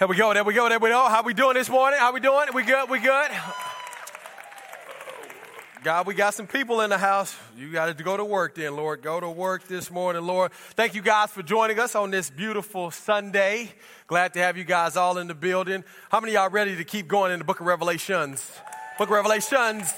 Here we go, there we go, there we go. How we doing this morning? How we doing? We good? We good? God, we got some people in the house. You got to go to work then, Lord. Go to work this morning, Lord. Thank you guys for joining us on this beautiful Sunday. Glad to have you guys all in the building. How many y'all ready to keep going in the book of Revelations? Book of Revelations.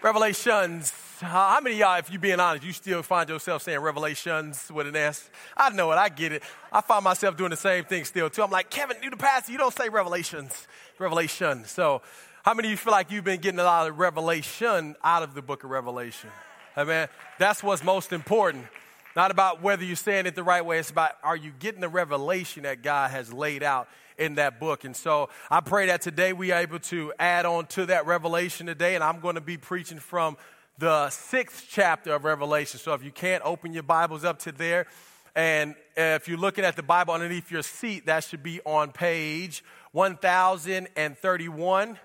Revelations. How many y'all, if you're being honest, you still find yourself saying Revelations with an S? I know it, I get it. I find myself doing the same thing still too. I'm like, Kevin, you the pastor, you don't say Revelations, Revelation. So, how many of you feel like you've been getting a lot of revelation out of the book of Revelation? I mean, that's what's most important. Not about whether you're saying it the right way, it's about are you getting the revelation that God has laid out in that book. And so I pray that today we are able to add on to that revelation today. And I'm going to be preaching from the sixth chapter of Revelation. So if you can't open your Bibles up to there, and if you're looking at the Bible underneath your seat, that should be on page 1031.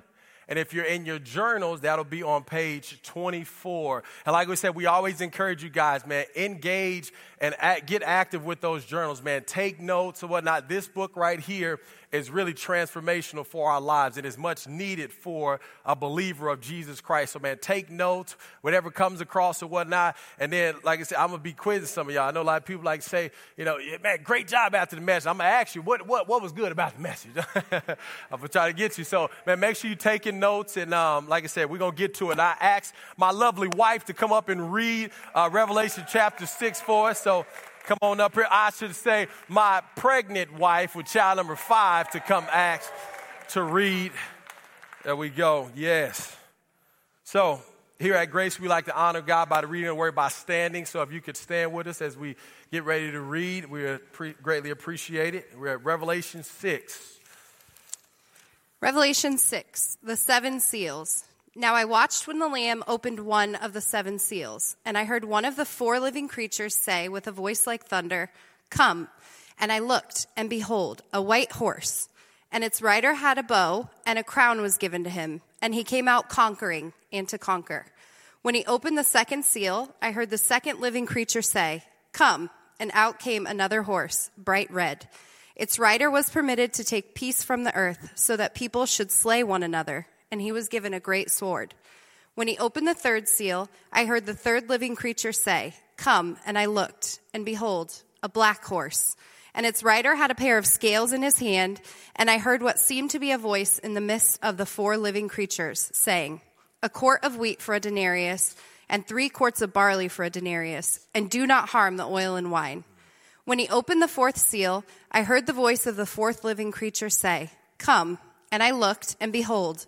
And if you're in your journals, that'll be on page 24. And like we said, we always encourage you guys, man, engage and act, get active with those journals, man. Take notes or whatnot. This book right here is really transformational for our lives. It is much needed for a believer of Jesus Christ. So, man, take notes, whatever comes across or whatnot. And then, like I said, I'm going to be quizzing some of y'all. I know a lot of people like say, you know, man, great job after the message. I'm going to ask you, what, what, what was good about the message? I'm going to try to get you. So, man, make sure you're taking notes. And um, like I said, we're going to get to it. I asked my lovely wife to come up and read uh, Revelation chapter 6 for us. So, come on up here. I should say my pregnant wife with child number five to come ask to read. There we go. Yes. So here at Grace, we like to honor God by the reading the word by standing. So if you could stand with us as we get ready to read, we pre- greatly appreciate it. We're at Revelation 6. Revelation 6, the seven seals. Now I watched when the Lamb opened one of the seven seals, and I heard one of the four living creatures say with a voice like thunder, Come. And I looked, and behold, a white horse, and its rider had a bow, and a crown was given to him, and he came out conquering and to conquer. When he opened the second seal, I heard the second living creature say, Come. And out came another horse, bright red. Its rider was permitted to take peace from the earth, so that people should slay one another and he was given a great sword. When he opened the third seal, I heard the third living creature say, Come, and I looked, and behold, a black horse. And its rider had a pair of scales in his hand, and I heard what seemed to be a voice in the midst of the four living creatures, saying, A quart of wheat for a denarius, and three quarts of barley for a denarius, and do not harm the oil and wine. When he opened the fourth seal, I heard the voice of the fourth living creature say, Come, and I looked, and behold,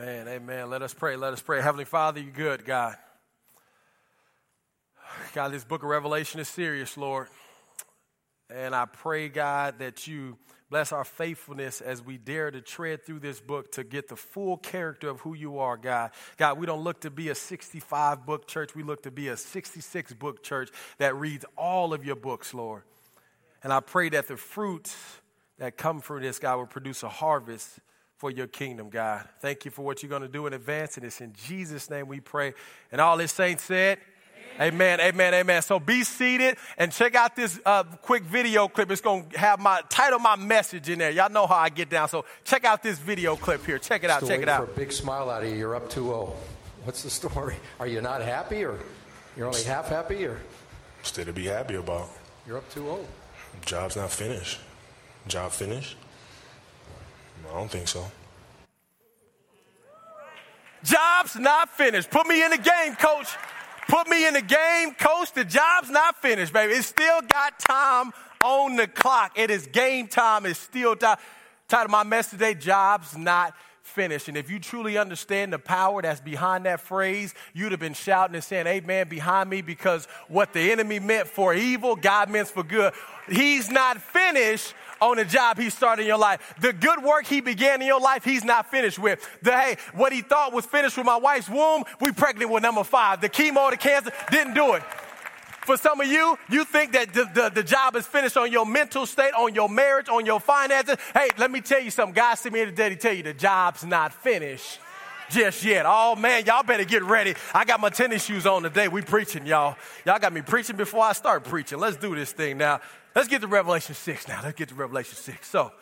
Amen. Amen. Let us pray. Let us pray. Heavenly Father, you're good, God. God, this book of Revelation is serious, Lord. And I pray, God, that you bless our faithfulness as we dare to tread through this book to get the full character of who you are, God. God, we don't look to be a 65 book church, we look to be a 66 book church that reads all of your books, Lord. And I pray that the fruits that come from this, God, will produce a harvest for your kingdom, God. Thank you for what you're going to do in advance. And it's in Jesus' name we pray. And all his saints said, Amen, amen, amen. So be seated and check out this uh, quick video clip. It's going to have my title, my message in there. Y'all know how I get down. So check out this video clip here. Check it out. Check it out. For a big smile out of you. You're up 2-0. What's the story? Are you not happy, or you're only half happy, or Still to be happy about. you're up 2-0? Job's not finished. Job finished? I don't think so. Job's not finished. Put me in the game, coach. Put me in the game, coach. The job's not finished, baby. It's still got time on the clock. It is game time. It's still time. Title of my message today, job's not finished. And if you truly understand the power that's behind that phrase, you'd have been shouting and saying, Amen, behind me, because what the enemy meant for evil, God meant for good. He's not finished on the job he started in your life. The good work he began in your life, he's not finished with. The hey, what he thought was finished with my wife's womb, we pregnant with number five. The chemo, the cancer, didn't do it. For some of you, you think that the, the, the, job is finished on your mental state, on your marriage, on your finances. Hey, let me tell you something. God sent me here today to tell you the job's not finished just yet. Oh man, y'all better get ready. I got my tennis shoes on today. We preaching, y'all. Y'all got me preaching before I start preaching. Let's do this thing now. Let's get to Revelation 6 now. Let's get to Revelation 6. So,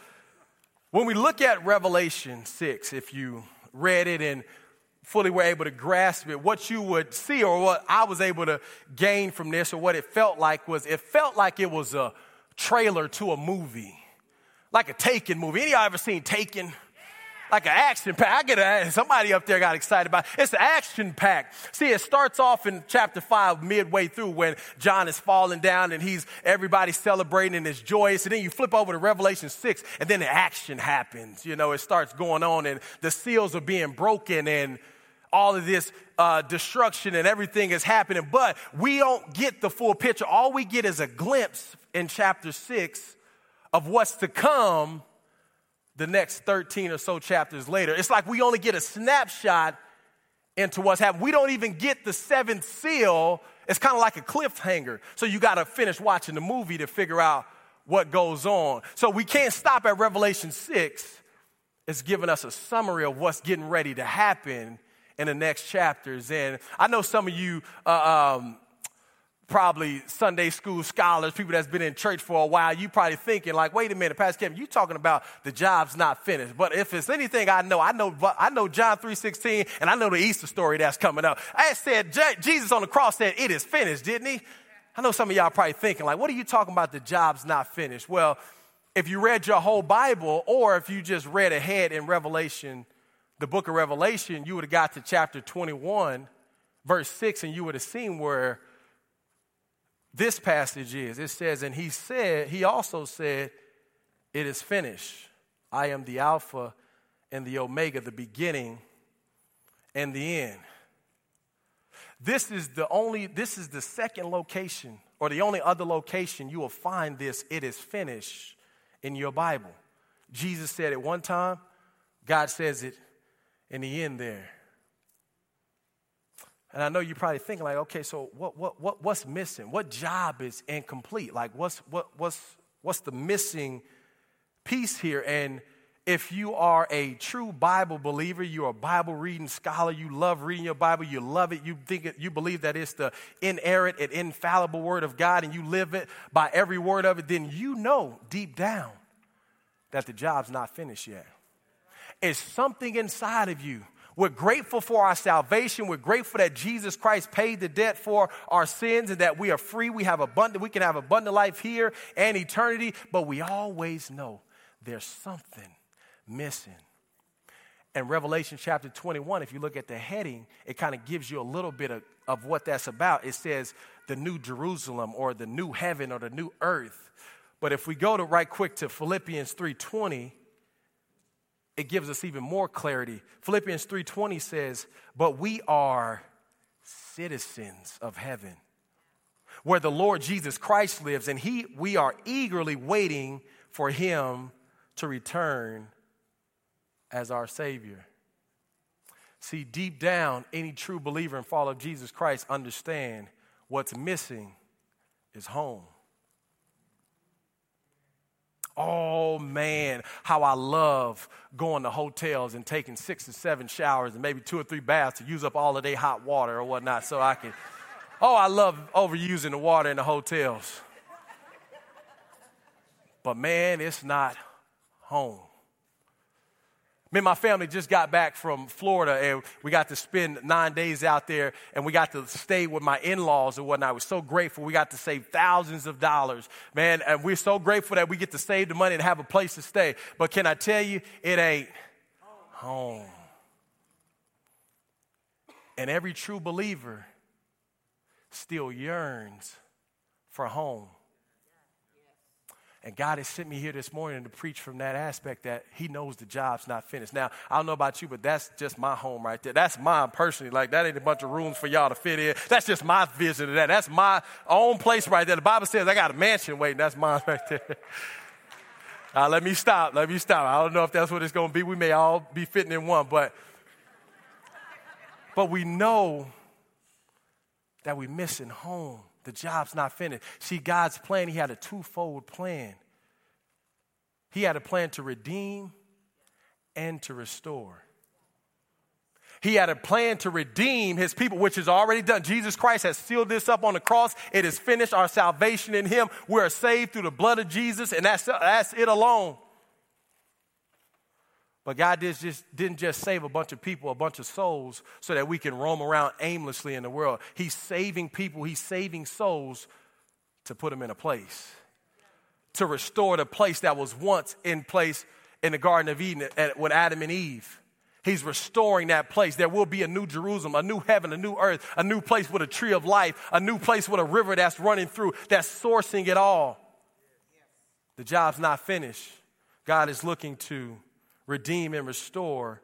when we look at Revelation 6, if you read it and fully were able to grasp it, what you would see or what I was able to gain from this or what it felt like was it felt like it was a trailer to a movie, like a Taken movie. Any of y'all ever seen Taken? Like an action pack. I get a, somebody up there got excited about it. It's an action pack. See, it starts off in chapter five, midway through, when John is falling down and he's everybody celebrating and it's joyous. And then you flip over to Revelation six, and then the action happens. You know, it starts going on, and the seals are being broken, and all of this uh, destruction and everything is happening. But we don't get the full picture. All we get is a glimpse in chapter six of what's to come the next 13 or so chapters later. It's like we only get a snapshot into what's happened. We don't even get the seventh seal. It's kind of like a cliffhanger. So you got to finish watching the movie to figure out what goes on. So we can't stop at Revelation 6. It's giving us a summary of what's getting ready to happen in the next chapters. And I know some of you uh, um, probably Sunday school scholars, people that's been in church for a while, you probably thinking like, wait a minute, Pastor Kevin, you talking about the job's not finished. But if it's anything I know, I know, I know John 3.16 and I know the Easter story that's coming up. I said, Jesus on the cross said, it is finished, didn't he? I know some of y'all probably thinking like, what are you talking about the job's not finished? Well, if you read your whole Bible or if you just read ahead in Revelation, the book of Revelation, you would have got to chapter 21, verse 6, and you would have seen where this passage is. It says, and he said, he also said, it is finished. I am the Alpha and the Omega, the beginning and the end. This is the only, this is the second location, or the only other location you will find this, it is finished in your Bible. Jesus said it one time, God says it in the end there. And I know you're probably thinking, like, okay, so what, what, what, what's missing? What job is incomplete? Like, what's, what, what's, what's the missing piece here? And if you are a true Bible believer, you're a Bible reading scholar, you love reading your Bible, you love it, you think it, you believe that it's the inerrant and infallible word of God, and you live it by every word of it, then you know deep down that the job's not finished yet. It's something inside of you we're grateful for our salvation. We're grateful that Jesus Christ paid the debt for our sins and that we are free. We have abundant, we can have abundant life here and eternity, but we always know there's something missing. And Revelation chapter 21, if you look at the heading, it kind of gives you a little bit of, of what that's about. It says the new Jerusalem or the new heaven or the new earth. But if we go to right quick to Philippians 3:20, it gives us even more clarity. Philippians 3:20 says, "But we are citizens of heaven, where the Lord Jesus Christ lives, and he we are eagerly waiting for him to return as our savior." See, deep down, any true believer and follower of Jesus Christ understand what's missing is home. Oh man, how I love going to hotels and taking six or seven showers and maybe two or three baths to use up all of their hot water or whatnot so I can. Oh, I love overusing the water in the hotels. But man, it's not home. Me and my family just got back from Florida and we got to spend nine days out there and we got to stay with my in laws and whatnot. We're so grateful. We got to save thousands of dollars, man. And we're so grateful that we get to save the money and have a place to stay. But can I tell you, it ain't home. And every true believer still yearns for home. And God has sent me here this morning to preach from that aspect that He knows the job's not finished. Now, I don't know about you, but that's just my home right there. That's mine personally. Like, that ain't a bunch of rooms for y'all to fit in. That's just my vision of that. That's my own place right there. The Bible says I got a mansion waiting. That's mine right there. Uh, let me stop. Let me stop. I don't know if that's what it's going to be. We may all be fitting in one, but, but we know that we're missing home. The job's not finished. See, God's plan, He had a twofold plan. He had a plan to redeem and to restore. He had a plan to redeem his people, which is already done. Jesus Christ has sealed this up on the cross. It is finished. Our salvation in him. We are saved through the blood of Jesus, and that's, that's it alone. But God did just, didn't just save a bunch of people, a bunch of souls, so that we can roam around aimlessly in the world. He's saving people, He's saving souls to put them in a place, to restore the place that was once in place in the Garden of Eden with Adam and Eve. He's restoring that place. There will be a new Jerusalem, a new heaven, a new earth, a new place with a tree of life, a new place with a river that's running through, that's sourcing it all. The job's not finished. God is looking to redeem and restore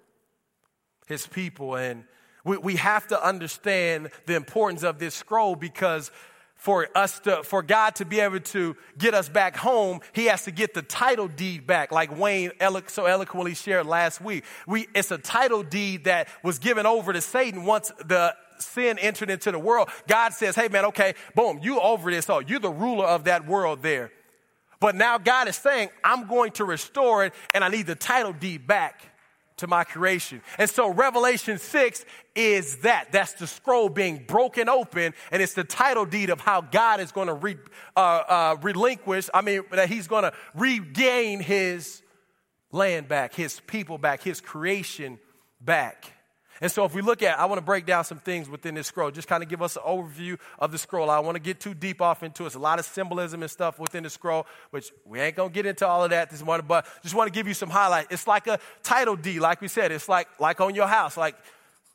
his people. And we, we have to understand the importance of this scroll because for us to, for God to be able to get us back home, He has to get the title deed back, like Wayne so eloquently shared last week. We, it's a title deed that was given over to Satan once the sin entered into the world. God says, hey man, okay, boom, you over this. Oh, you're the ruler of that world there. But now God is saying, I'm going to restore it and I need the title deed back to my creation. And so Revelation 6 is that. That's the scroll being broken open, and it's the title deed of how God is going to re, uh, uh, relinquish, I mean, that He's going to regain His land back, His people back, His creation back. And so, if we look at, I want to break down some things within this scroll, just kind of give us an overview of the scroll. I want to get too deep off into it. It's a lot of symbolism and stuff within the scroll, which we ain't going to get into all of that this morning, but just want to give you some highlights. It's like a title deed, like we said. It's like, like on your house, like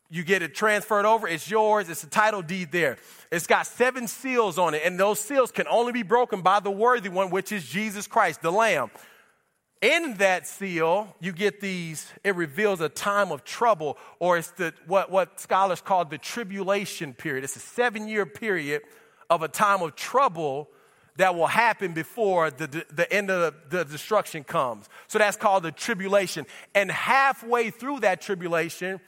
you get it transferred over, it's yours, it's a title deed there. It's got seven seals on it, and those seals can only be broken by the worthy one, which is Jesus Christ, the Lamb. In that seal, you get these, it reveals a time of trouble, or it's the, what, what scholars call the tribulation period. It's a seven year period of a time of trouble that will happen before the, the end of the, destruction comes. So that's called the tribulation. And halfway through that tribulation,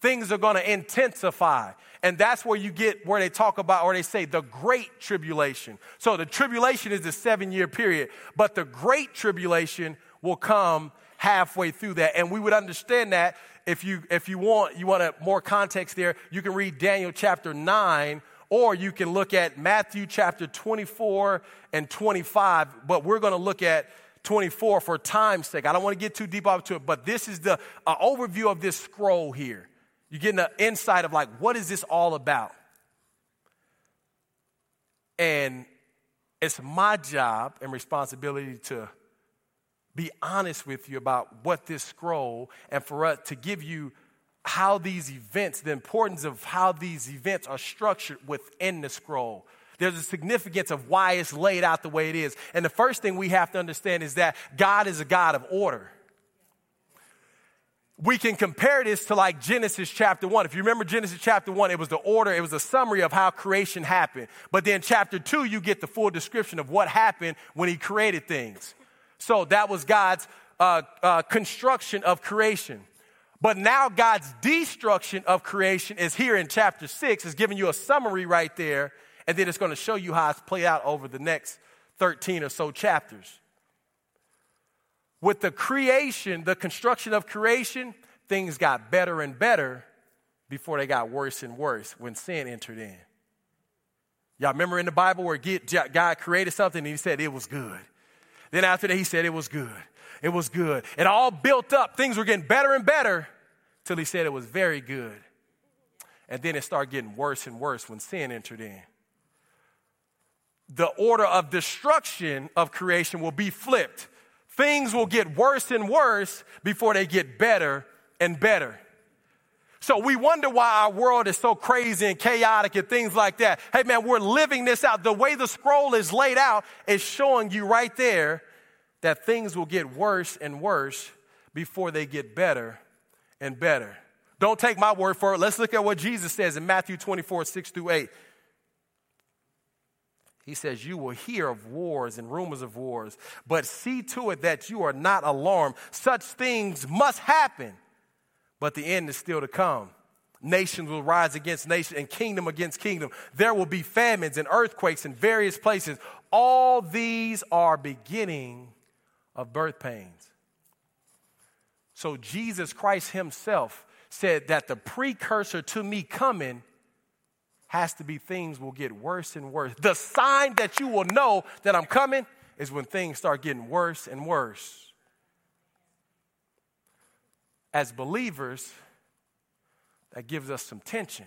things are going to intensify. And that's where you get where they talk about, or they say, the great tribulation. So the tribulation is the seven year period, but the great tribulation will come halfway through that. And we would understand that if you, if you want, you want a, more context there, you can read Daniel chapter 9 or you can look at Matthew chapter 24 and 25, but we're going to look at 24 for time's sake. I don't want to get too deep into it, but this is the uh, overview of this scroll here. You're getting an insight of like, what is this all about? And it's my job and responsibility to be honest with you about what this scroll and for us to give you how these events, the importance of how these events are structured within the scroll. There's a significance of why it's laid out the way it is. And the first thing we have to understand is that God is a God of order. We can compare this to like Genesis chapter 1. If you remember Genesis chapter 1, it was the order, it was a summary of how creation happened. But then chapter 2, you get the full description of what happened when he created things. So that was God's uh, uh, construction of creation. But now God's destruction of creation is here in chapter six, is giving you a summary right there, and then it's going to show you how it's played out over the next 13 or so chapters. with the creation, the construction of creation, things got better and better before they got worse and worse when sin entered in. Y'all remember in the Bible where God created something and he said it was good. Then after that, he said it was good. It was good. It all built up. Things were getting better and better till he said it was very good. And then it started getting worse and worse when sin entered in. The order of destruction of creation will be flipped. Things will get worse and worse before they get better and better. So we wonder why our world is so crazy and chaotic and things like that. Hey man, we're living this out. The way the scroll is laid out is showing you right there that things will get worse and worse before they get better and better. Don't take my word for it. Let's look at what Jesus says in Matthew 24, 6 through 8. He says, You will hear of wars and rumors of wars, but see to it that you are not alarmed. Such things must happen but the end is still to come. Nations will rise against nation and kingdom against kingdom. There will be famines and earthquakes in various places. All these are beginning of birth pains. So Jesus Christ himself said that the precursor to me coming has to be things will get worse and worse. The sign that you will know that I'm coming is when things start getting worse and worse as believers, that gives us some tension.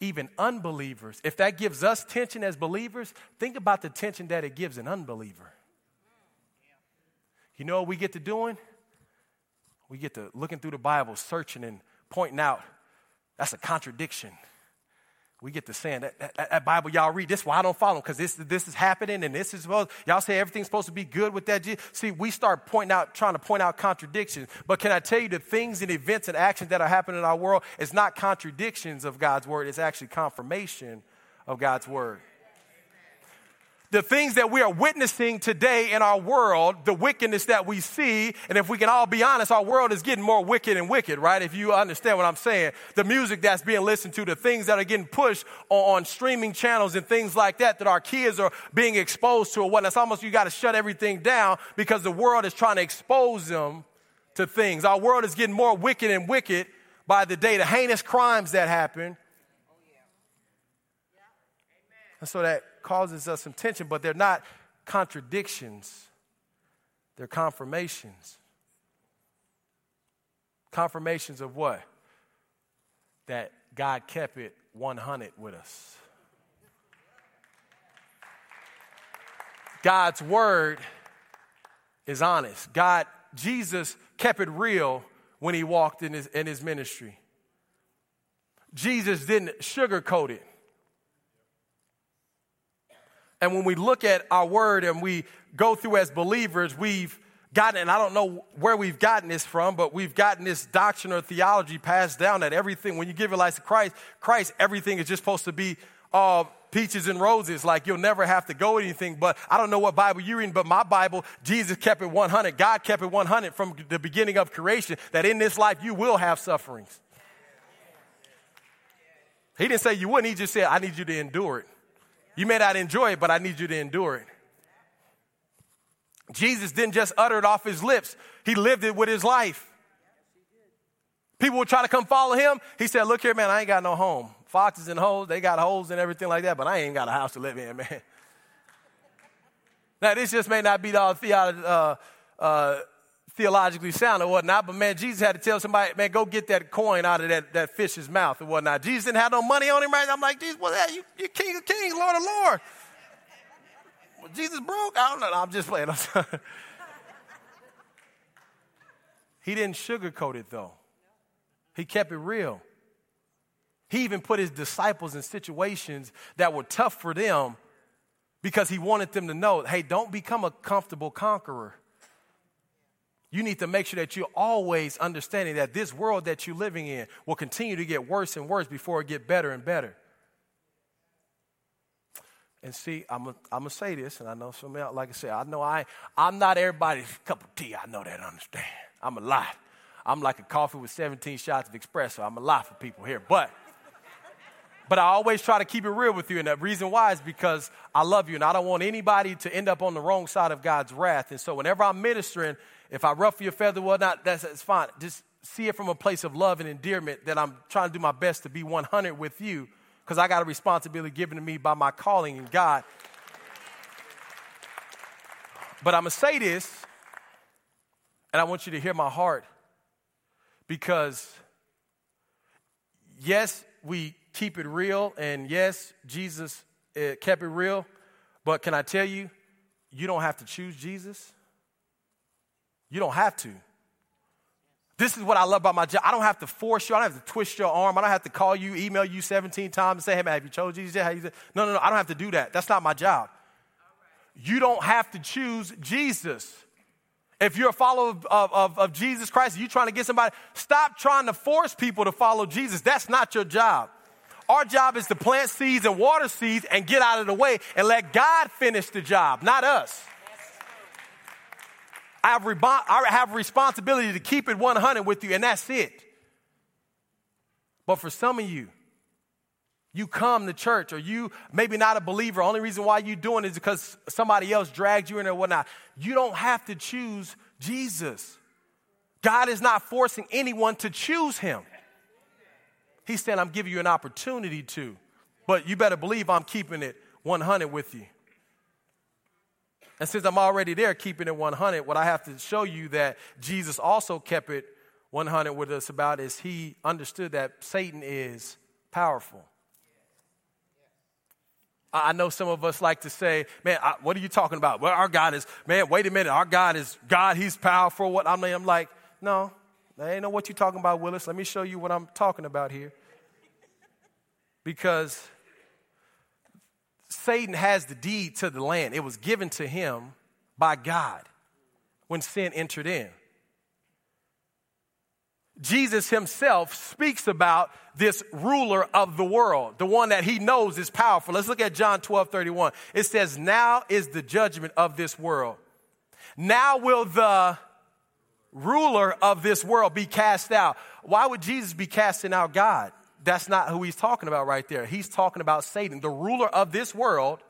Even unbelievers, if that gives us tension as believers, think about the tension that it gives an unbeliever. You know what we get to doing? We get to looking through the Bible, searching and pointing out that's a contradiction we get to saying that, that, that, Bible y'all read, this why I don't follow because this, this is happening and this is supposed, y'all say everything's supposed to be good with that. See, we start pointing out, trying to point out contradictions. But can I tell you the things and events and actions that are happening in our world is not contradictions of God's word, it's actually confirmation of God's word the things that we are witnessing today in our world, the wickedness that we see, and if we can all be honest, our world is getting more wicked and wicked, right? If you understand what I'm saying, the music that's being listened to, the things that are getting pushed on, on streaming channels and things like that, that our kids are being exposed to or what, it's almost you got to shut everything down because the world is trying to expose them to things. Our world is getting more wicked and wicked by the day, the heinous crimes that happen. And so that causes us some tension, but they're not contradictions, they're confirmations. Confirmations of what? That God kept it 100 with us. God's word is honest. God, Jesus kept it real when he walked in his, in his ministry. Jesus didn't sugarcoat it. And when we look at our word and we go through as believers, we've gotten, and I don't know where we've gotten this from, but we've gotten this doctrine or theology passed down that everything, when you give your life to Christ, Christ, everything is just supposed to be uh, peaches and roses. Like you'll never have to go anything. But I don't know what Bible you're reading, but my Bible, Jesus kept it 100. God kept it 100 from the beginning of creation that in this life you will have sufferings. He didn't say you wouldn't, he just said, I need you to endure it. You may not enjoy it, but I need you to endure it. Jesus didn't just utter it off his lips, he lived it with his life. People would try to come follow him. He said, Look here, man, I ain't got no home. Foxes and holes, they got holes and everything like that, but I ain't got a house to live in, man. Now, this just may not be all theology, uh, uh, theologically sound or whatnot, but man, Jesus had to tell somebody, man, go get that coin out of that, that fish's mouth and whatnot. Jesus didn't have no money on him, right? I'm like, Jesus, what that? You, you King of Kings, Lord of Lords. Well, Jesus broke? I don't know. I'm just playing. I'm he didn't sugarcoat it though. He kept it real. He even put his disciples in situations that were tough for them because he wanted them to know hey, don't become a comfortable conqueror. You need to make sure that you're always understanding that this world that you're living in will continue to get worse and worse before it get better and better. And see, I'm to say this, and I know some else, like I said, I know I, I'm not everybody's cup of tea. I know that, I understand. I'm a lot. I'm like a coffee with 17 shots of espresso. I'm a lot for people here. But But I always try to keep it real with you. And the reason why is because I love you and I don't want anybody to end up on the wrong side of God's wrath. And so whenever I'm ministering, if I ruffle your feather, whatnot, that's, that's fine. Just see it from a place of love and endearment that I'm trying to do my best to be 100 with you because I got a responsibility given to me by my calling in God. But I'm going to say this, and I want you to hear my heart because, yes, we keep it real, and yes, Jesus uh, kept it real, but can I tell you, you don't have to choose Jesus? You don't have to. This is what I love about my job. I don't have to force you. I don't have to twist your arm. I don't have to call you, email you 17 times and say, hey, man, have you chosen Jesus? How you no, no, no. I don't have to do that. That's not my job. You don't have to choose Jesus. If you're a follower of, of, of Jesus Christ, you're trying to get somebody, stop trying to force people to follow Jesus. That's not your job. Our job is to plant seeds and water seeds and get out of the way and let God finish the job, not us. I have, rebo- I have responsibility to keep it 100 with you, and that's it. But for some of you, you come to church or you maybe not a believer only reason why you're doing it is because somebody else dragged you in or whatnot. You don't have to choose jesus. God is not forcing anyone to choose him. He's saying i'm giving you an opportunity to but you better believe i'm keeping it 100 with you and since I'm already there keeping it 100, what I have to show you that Jesus also kept it 100 with us about is he understood that Satan is powerful. I know some of us like to say, man, I, what are you talking about? Well, our God is, man, wait a minute, our God is God, he's powerful. What I mean, I'm like, no, I ain't know what you're talking about, Willis. Let me show you what I'm talking about here. Because Satan has the deed to the land. It was given to him by God when sin entered in. Jesus himself speaks about this ruler of the world, the one that he knows is powerful. Let's look at John 12 31. It says, Now is the judgment of this world. Now will the ruler of this world be cast out. Why would Jesus be casting out God? That's not who he's talking about right there. He's talking about Satan. The ruler of this world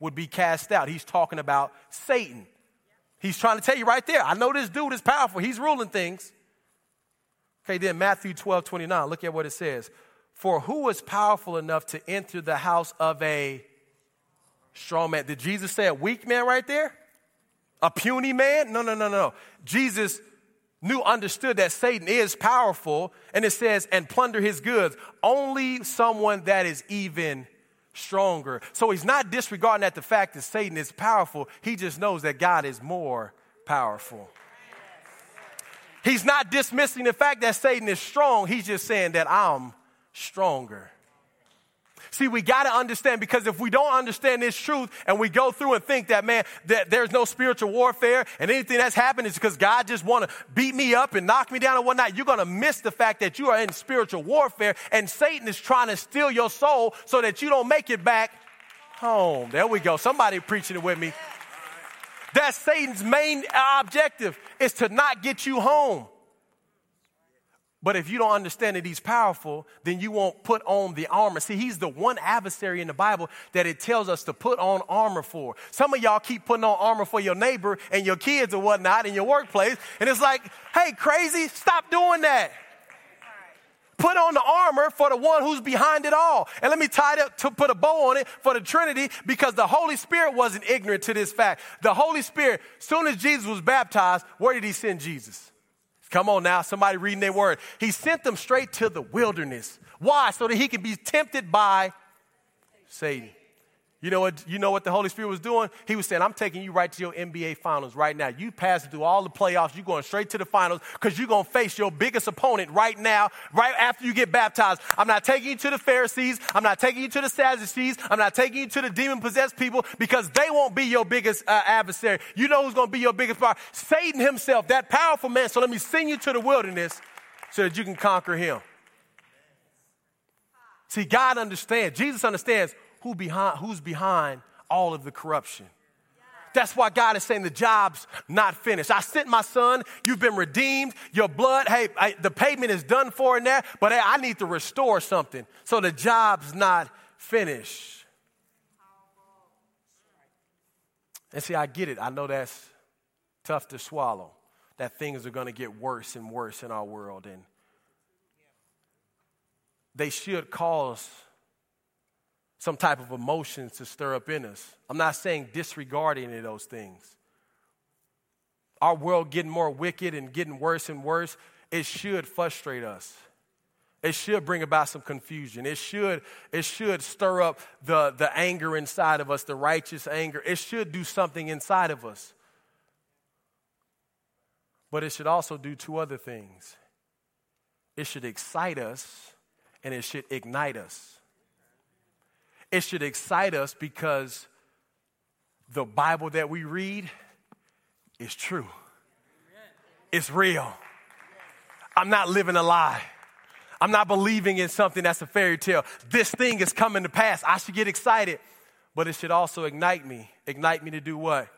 would be cast out. He's talking about Satan. He's trying to tell you right there. I know this dude is powerful. He's ruling things. Okay, then Matthew 12, 29. Look at what it says. For who was powerful enough to enter the house of a strong man? Did Jesus say a weak man right there? A puny man? No, no, no, no. Jesus knew, understood that Satan is powerful, and it says, and plunder his goods. Only someone that is even stronger. So he's not disregarding that the fact that Satan is powerful, he just knows that God is more powerful. He's not dismissing the fact that Satan is strong, he's just saying that I'm stronger. See, we got to understand because if we don't understand this truth and we go through and think that, man, that there's no spiritual warfare and anything that's happened is because God just want to beat me up and knock me down and whatnot, you're going to miss the fact that you are in spiritual warfare and Satan is trying to steal your soul so that you don't make it back home. There we go. Somebody preaching it with me. That's Satan's main objective is to not get you home. But if you don't understand that he's powerful, then you won't put on the armor. See, he's the one adversary in the Bible that it tells us to put on armor for. Some of y'all keep putting on armor for your neighbor and your kids or whatnot in your workplace. And it's like, hey, crazy, stop doing that. Put on the armor for the one who's behind it all. And let me tie it up to put a bow on it for the Trinity because the Holy Spirit wasn't ignorant to this fact. The Holy Spirit, soon as Jesus was baptized, where did he send Jesus? Come on now, somebody reading their word. He sent them straight to the wilderness. Why? So that he could be tempted by Satan. You know what, you know what the Holy Spirit was doing? He was saying, I'm taking you right to your NBA finals right now. You passing through all the playoffs. You're going straight to the finals because you're going to face your biggest opponent right now, right after you get baptized. I'm not taking you to the Pharisees. I'm not taking you to the Sadducees. I'm not taking you to the demon possessed people because they won't be your biggest uh, adversary. You know who's going to be your biggest power? Satan himself, that powerful man. So let me send you to the wilderness so that you can conquer him. See, God understands, Jesus understands who behind, who's behind all of the corruption. That's why God is saying the job's not finished. I sent my son, you've been redeemed, your blood, hey, I, the payment is done for in there, but hey, I need to restore something. So the job's not finished. And see, I get it. I know that's tough to swallow, that things are going to get worse and worse in our world. And they should cause some type of emotions to stir up in us. I'm not saying disregard any of those things. Our world getting more wicked and getting worse and worse, it should frustrate us. It should bring about some confusion. It should, it should stir up the, the anger inside of us, the righteous anger. It should do something inside of us. But it should also do two other things it should excite us and it should ignite us. It should excite us because the Bible that we read is true, it's real. I'm not living a lie. I'm not believing in something that's a fairy tale. This thing is coming to pass. I should get excited, but it should also ignite me. Ignite me to do what?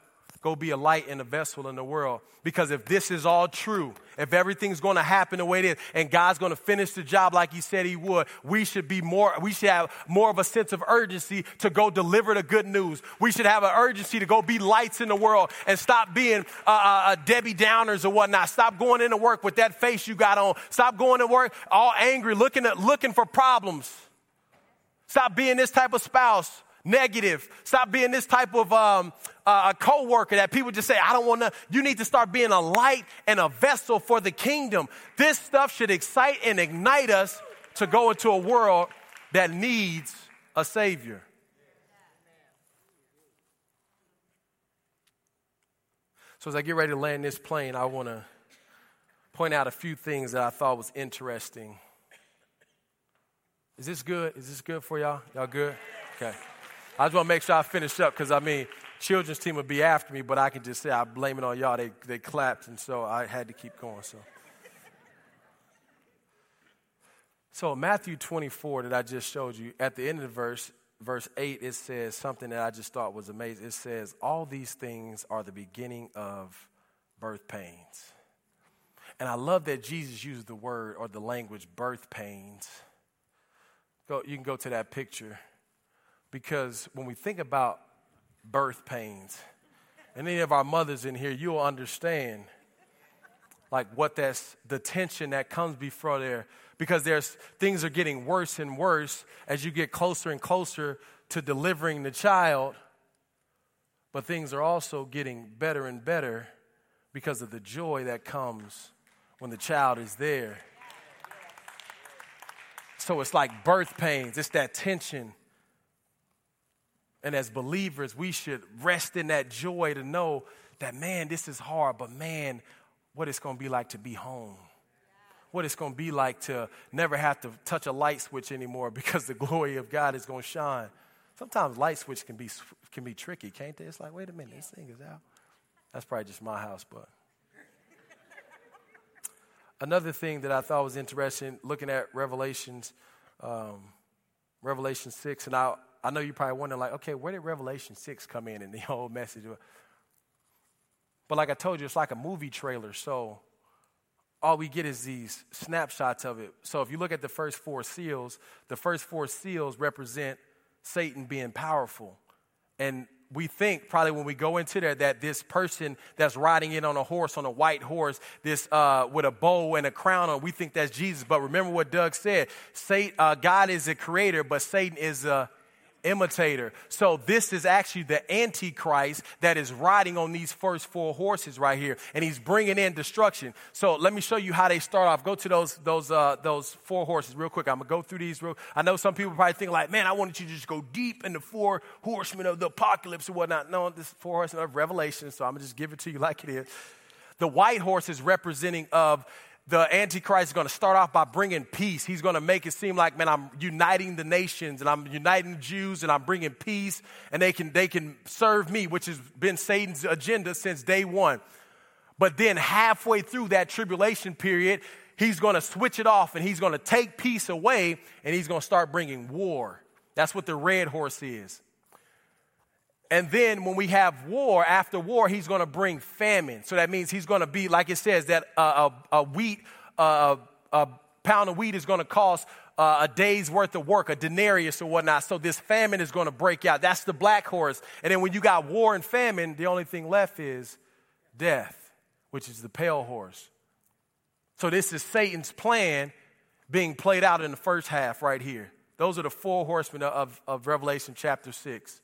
Go be a light in a vessel in the world. Because if this is all true, if everything's going to happen the way it is, and God's going to finish the job like He said He would, we should be more. We should have more of a sense of urgency to go deliver the good news. We should have an urgency to go be lights in the world and stop being uh, uh, uh Debbie Downers or whatnot. Stop going into work with that face you got on. Stop going to work all angry, looking at looking for problems. Stop being this type of spouse negative. Stop being this type of um, uh, a co-worker that people just say, I don't want to. You need to start being a light and a vessel for the kingdom. This stuff should excite and ignite us to go into a world that needs a savior. So as I get ready to land this plane, I want to point out a few things that I thought was interesting. Is this good? Is this good for y'all? Y'all good? Okay. I just want to make sure I finish up because I mean, children's team would be after me, but I can just say I blame it on y'all. They, they clapped, and so I had to keep going. So. So Matthew 24 that I just showed you, at the end of the verse, verse 8, it says something that I just thought was amazing. It says, All these things are the beginning of birth pains. And I love that Jesus uses the word or the language birth pains. Go, you can go to that picture. Because when we think about birth pains, and any of our mothers in here, you'll understand like what that's the tension that comes before there. Because there's things are getting worse and worse as you get closer and closer to delivering the child but things are also getting better and better because of the joy that comes when the child is there. So it's like birth pains. It's that tension and as believers, we should rest in that joy to know that, man, this is hard, but man, what it's going to be like to be home. What it's going to be like to never have to touch a light switch anymore because the glory of God is going to shine. Sometimes light switch can be, can be tricky, can't they? It's like, wait a minute, this thing is out. That's probably just my house, but. Another thing that I thought was interesting, looking at Revelations, um, Revelation 6, and I, I know you're probably wondering, like, okay, where did Revelation 6 come in in the whole message? But like I told you, it's like a movie trailer. So all we get is these snapshots of it. So if you look at the first four seals, the first four seals represent Satan being powerful. And we think probably when we go into there that this person that's riding in on a horse, on a white horse, this uh, with a bow and a crown on, we think that's Jesus. But remember what Doug said: Satan, uh, God is a creator, but Satan is a imitator. So this is actually the antichrist that is riding on these first four horses right here, and he's bringing in destruction. So let me show you how they start off. Go to those those uh, those four horses real quick. I'm gonna go through these real. I know some people probably think like, man, I wanted you to just go deep in the four horsemen of the apocalypse or whatnot. No, this four horsemen of Revelation. So I'm gonna just give it to you like it is. The white horse is representing of the Antichrist is going to start off by bringing peace. He's going to make it seem like, man, I'm uniting the nations and I'm uniting the Jews and I'm bringing peace and they can, they can serve me, which has been Satan's agenda since day one. But then halfway through that tribulation period, he's going to switch it off and he's going to take peace away and he's going to start bringing war. That's what the red horse is. And then when we have war, after war, he's going to bring famine. So that means he's going to be, like it says, that uh, a, a, wheat, uh, a pound of wheat is going to cost uh, a day's worth of work, a denarius or whatnot. So this famine is going to break out. That's the black horse. And then when you got war and famine, the only thing left is death, which is the pale horse. So this is Satan's plan being played out in the first half right here. Those are the four horsemen of, of Revelation chapter 6.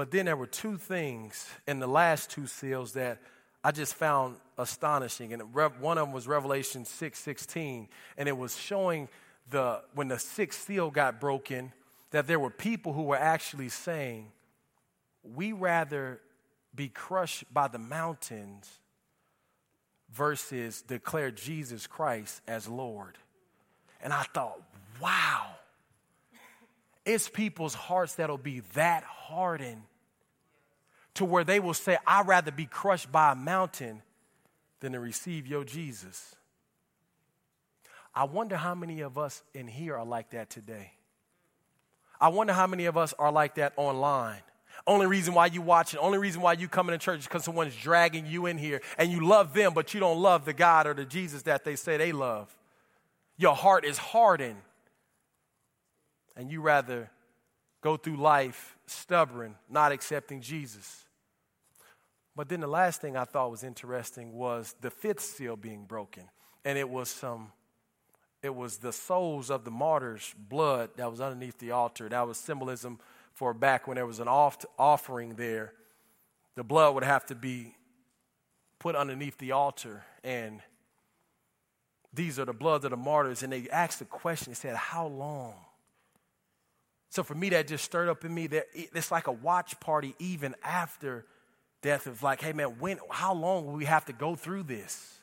But then there were two things in the last two seals that I just found astonishing. And one of them was Revelation 6 16. And it was showing the, when the sixth seal got broken, that there were people who were actually saying, We rather be crushed by the mountains versus declare Jesus Christ as Lord. And I thought, wow, it's people's hearts that'll be that hardened to where they will say, I'd rather be crushed by a mountain than to receive your Jesus. I wonder how many of us in here are like that today. I wonder how many of us are like that online. Only reason why you watch it, only reason why you come into church is because someone's dragging you in here and you love them, but you don't love the God or the Jesus that they say they love. Your heart is hardened. And you rather go through life stubborn, not accepting Jesus. But then the last thing I thought was interesting was the fifth seal being broken. And it was some it was the souls of the martyrs' blood that was underneath the altar. That was symbolism for back when there was an off- offering there. The blood would have to be put underneath the altar. And these are the bloods of the martyrs. And they asked the question, they said, How long? So for me, that just stirred up in me that it's like a watch party even after death. Of like, hey man, when, how long will we have to go through this?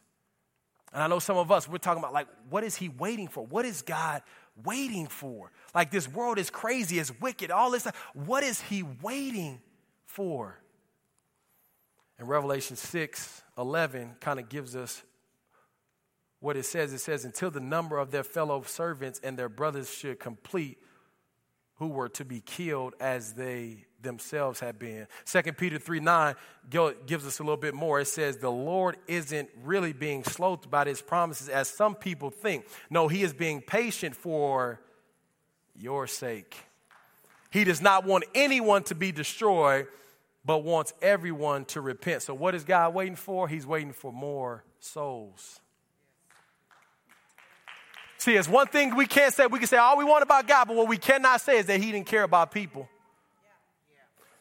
And I know some of us, we're talking about like, what is he waiting for? What is God waiting for? Like this world is crazy, it's wicked, all this. What is he waiting for? And Revelation 6 11 kind of gives us what it says. It says, until the number of their fellow servants and their brothers should complete, who were to be killed as they themselves had been. 2 Peter 3 9 gives us a little bit more. It says, The Lord isn't really being slow about his promises as some people think. No, he is being patient for your sake. He does not want anyone to be destroyed, but wants everyone to repent. So, what is God waiting for? He's waiting for more souls. See, it's one thing we can't say. We can say all we want about God, but what we cannot say is that He didn't care about people.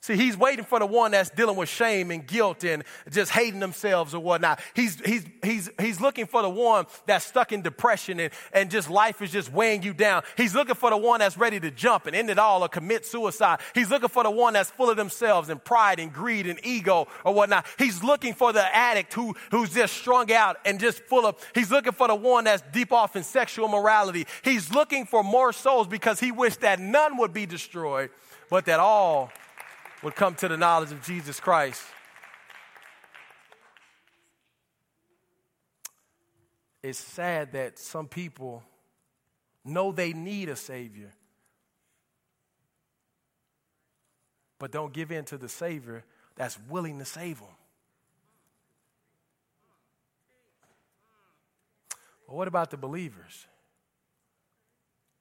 See, he's waiting for the one that's dealing with shame and guilt and just hating themselves or whatnot. He's, he's, he's, he's looking for the one that's stuck in depression and, and just life is just weighing you down. He's looking for the one that's ready to jump and end it all or commit suicide. He's looking for the one that's full of themselves and pride and greed and ego or whatnot. He's looking for the addict who, who's just strung out and just full of, he's looking for the one that's deep off in sexual morality. He's looking for more souls because he wished that none would be destroyed, but that all would come to the knowledge of Jesus Christ. It's sad that some people know they need a Savior, but don't give in to the Savior that's willing to save them. But what about the believers?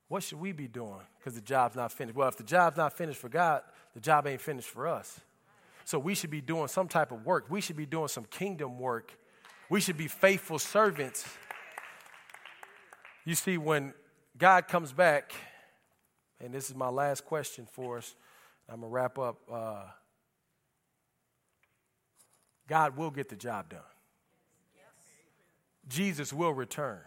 What should we be doing? Because the job's not finished. Well, if the job's not finished for God, the job ain't finished for us. So we should be doing some type of work. We should be doing some kingdom work. We should be faithful servants. You see, when God comes back, and this is my last question for us, I'm going to wrap up. Uh, God will get the job done. Jesus will return.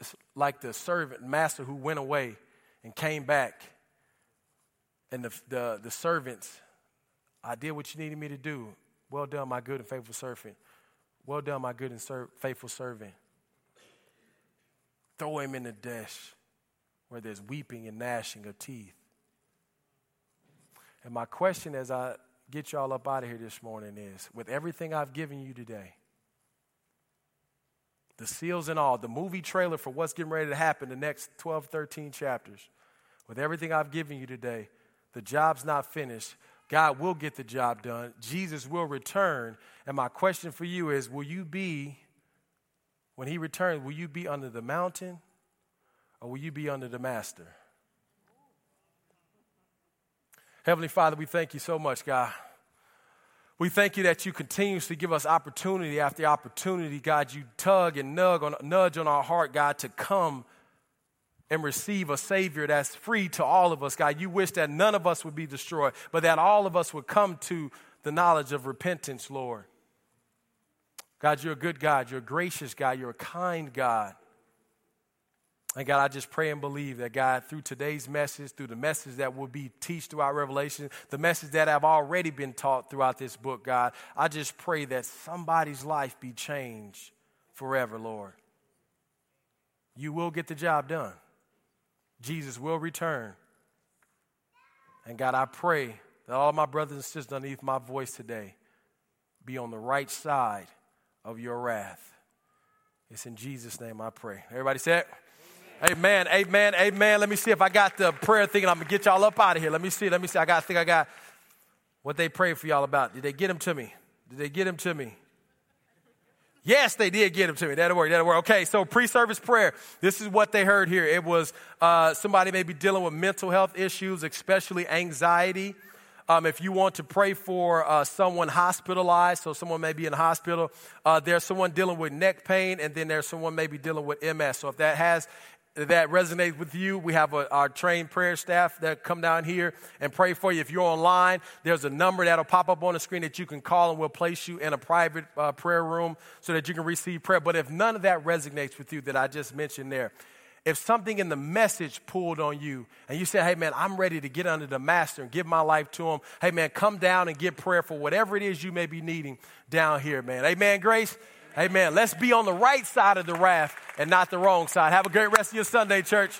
It's like the servant master who went away and came back and the, the, the servants, I did what you needed me to do. Well done, my good and faithful servant. Well done, my good and ser- faithful servant. Throw him in the dish where there's weeping and gnashing of teeth. And my question as I get y'all up out of here this morning is with everything I've given you today, the seals and all, the movie trailer for what's getting ready to happen the next 12, 13 chapters, with everything I've given you today, the job's not finished. God will get the job done. Jesus will return. And my question for you is will you be, when he returns, will you be under the mountain or will you be under the master? Heavenly Father, we thank you so much, God. We thank you that you continuously give us opportunity after opportunity, God. You tug and nudge on, nudge on our heart, God, to come and receive a Savior that's free to all of us, God. You wish that none of us would be destroyed, but that all of us would come to the knowledge of repentance, Lord. God, you're a good God. You're a gracious God. You're a kind God. And God, I just pray and believe that God, through today's message, through the message that will be teached throughout Revelation, the message that I've already been taught throughout this book, God, I just pray that somebody's life be changed forever, Lord. You will get the job done. Jesus will return. And God, I pray that all my brothers and sisters underneath my voice today be on the right side of your wrath. It's in Jesus' name I pray. Everybody it? Amen, amen, amen. Let me see if I got the prayer thing. I'm gonna get y'all up out of here. Let me see. Let me see. I got. I think I got what they prayed for y'all about. Did they get them to me? Did they get them to me? Yes, they did get them to me. That'll work. That'll work. Okay, so pre-service prayer. This is what they heard here. It was uh, somebody may be dealing with mental health issues, especially anxiety. Um, if you want to pray for uh, someone hospitalized, so someone may be in the hospital, uh, there's someone dealing with neck pain, and then there's someone maybe dealing with MS. So if that has that resonates with you, we have a, our trained prayer staff that come down here and pray for you. If you're online, there's a number that'll pop up on the screen that you can call, and we'll place you in a private uh, prayer room so that you can receive prayer. But if none of that resonates with you that I just mentioned there, if something in the message pulled on you and you said, hey man, I'm ready to get under the master and give my life to him, hey man, come down and get prayer for whatever it is you may be needing down here, man. Amen, Grace? Amen. Let's be on the right side of the raft and not the wrong side. Have a great rest of your Sunday, church.